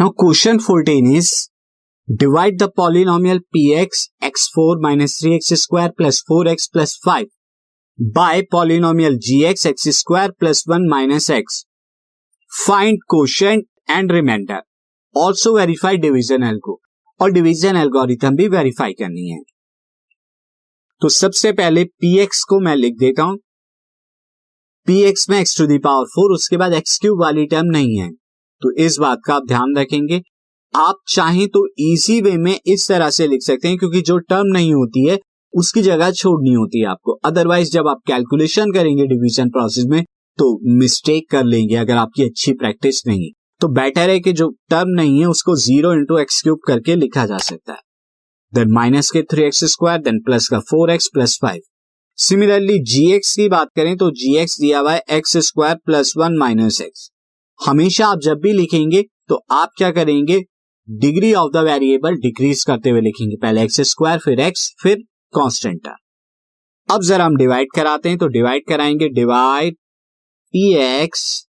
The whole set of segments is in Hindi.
Now question 14 is divide the polynomial px x4 minus 3x square plus 4x plus 5 by polynomial gx x square plus 1 minus x. Find quotient and remainder. Also verify division algo और डिवीज़न एल्गोरिथम भी वेरीफाई करनी है तो सबसे पहले पी एक्स को मैं लिख देता हूँ पी एक्स में X to the power four उसके बाद एक्स क्यूब वाली टर्म नहीं है तो इस बात का आप ध्यान रखेंगे। आप चाहें तो इजी वे में इस तरह से लिख सकते हैं, क्योंकि जो टर्म नहीं होती है, उसकी जगह छोड़नी होती है आपको। अदरवाइज़ जब आप कैलकुलेशन करेंगे डिवीज़न प्रोसेस में तो मिस्टेक कर लेंगे अगर आपकी अच्छी प्रैक्टिस नहीं। तो बेटर है कि जो टर्म नहीं है, उसको ज़ीरो इंटू एक्स क्यूब करके लिखा जा सकता है। देन माइनस के three X square then plus का four X plus five similarly G X की बात करें तो जी एक्स दिया हुआ है X square plus one minus X हमेशा आप जब भी लिखेंगे तो आप क्या करेंगे? Degree of the variable decrease करते हुए लिखेंगे। पहले एक्स स्क्वायर, फिर एक्स फिर कांस्टेंट अब जरा हम डिवाइड कराते हैं तो डिवाइड कराएँगे, divide P X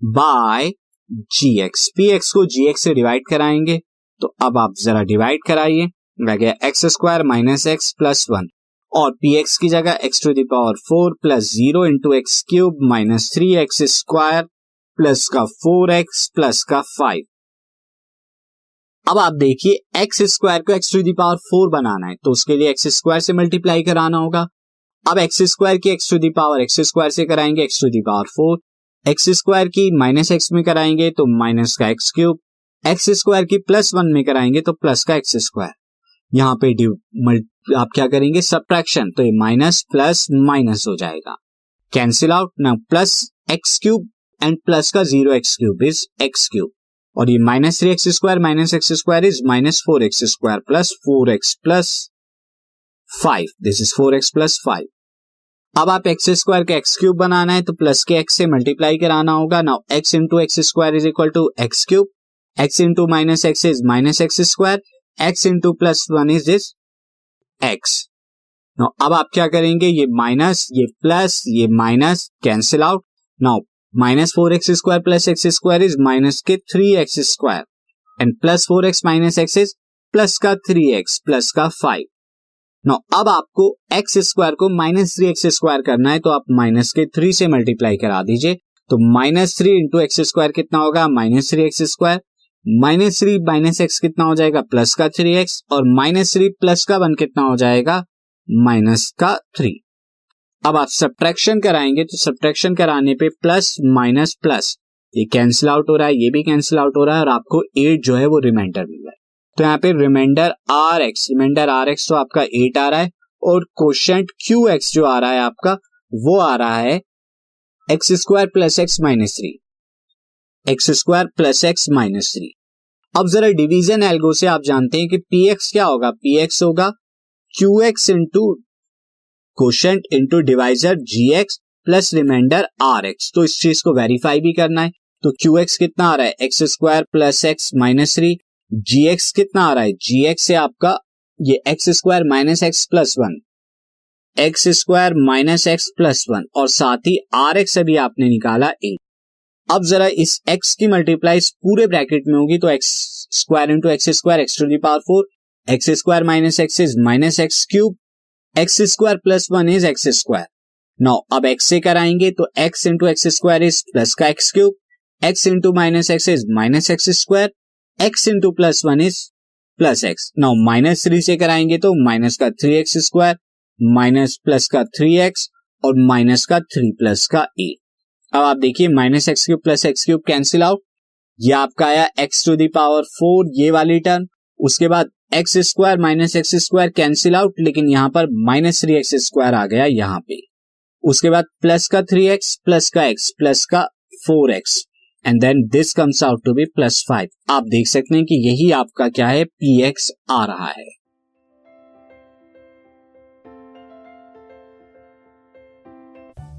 by G X P X को जी एक्स से डिवाइड कराएँगे तो अब आप जरा डिवाइड कराइए रह गया X square minus X plus one. और पी एक्स की जगह X to the power four plus zero into X cube minus three X square plus का फोर एक्स प्लस का फाइव। अब आप देखिए, एक्स स्क्वायर को X to the power four बनाना है तो उसके लिए एक्स स्क्वायर से मल्टीप्लाई कराना होगा। अब एक्स स्क्वायर की X to the power X square से कराएँगे X to the power four. X square की माइनस एक्स में कराएँगे तो माइनस का एक्स क्यूब। एक्स स्क्वायर की प्लस वन में कराएँगे तो प्लस का एक्स स्क्वायर। यहाँ पे आप क्या करेंगे? सब्ट्रैक्शन तो ये माइनस प्लस माइनस हो जाएगा। कैंसिल आउट ना plus X cube. And plus का zero X cube is X cube और ये minus three X square minus X square is minus four X square plus four X plus five this is four X plus five अब आप एक्स स्क्वायर का एक्स क्यूब बनाना है तो प्लस के एक्स से मल्टीप्लाई कराना होगा। Now X into X square is equal to X cube X into minus X is minus X square X into plus one is this X now अब आप क्या करेंगे? ये माइनस ये प्लस ये minus cancel out now minus four X square plus X square is minus के three X square and plus four X minus X is plus का थ्री एक्स प्लस का फाइव नो अब आपको एक्स स्क्वायर को माइनस थ्री एक्स स्क्वायर करना है तो आप माइनस के थ्री से मल्टीप्लाई करा दीजिए। तो minus three into X square कितना होगा? Minus three X square minus three minus X कितना हो जाएगा? प्लस का थ्री एक्स और माइनस थ्री प्लस का वन कितना हो जाएगा? माइनस का थ्री अब आप सब्ट्रैक्शन कराएँगे तो सब्ट्रैक्शन कराने पे प्लस माइनस प्लस ये कैंसिल आउट हो रहा है, ये भी कैंसिल आउट हो रहा है और आपको एट जो है वो रिमाइंडर मिल रहा है। तो यहाँ पे remainder R X remainder R X तो आपका एट आ रहा है और क्वेश्चन क्यू एक्स जो आ रहा है आपका, वो आ रहा है X square plus X minus three X square plus X minus three अब जरा डिवीज़न एल्गो से आप जानते हैं कि पी एक्स क्या होगा? पी एक्स होगा Q X into question into divisor G X plus remainder R X तो इस चीज़ को वेरीफाई भी करना है। तो क्यू एक्स कितना आ रहा है? X square plus X minus three G X कितना आ रहा है? जी एक्स से आपका ये X square minus X plus one X square minus X plus one और साथ ही आर एक्स अभी आपने निकाला एट अब जरा इस एक्स की मल्टीप्लाई पूरे ब्रैकेट में होगी तो X square into X square X to the power four X square minus X is minus X cube X square plus one is X square now अब एक्स से कराएँगे तो X into X square is plus का X cube X into minus X is minus X square X into plus one is plus X now minus three से कराएँगे तो माइनस का three X square minus plus का थ्री एक्स और माइनस का थ्री प्लस का ए अब आप देखिए minus X cube plus X cube cancel out ये आपका आया एक्स टू दावर फोर ये वाली टर्म उसके बाद X square minus X square cancel out लेकिन यहाँ पर माइनस थ्री एक्स स्क्वायर आ गया यहाँ पे। उसके बाद प्लस का थ्री एक्स प्लस का एक्स प्लस का four X and then this comes out to be plus five आप देख सकते हैं कि यही आपका क्या है पी एक्स आ रहा है।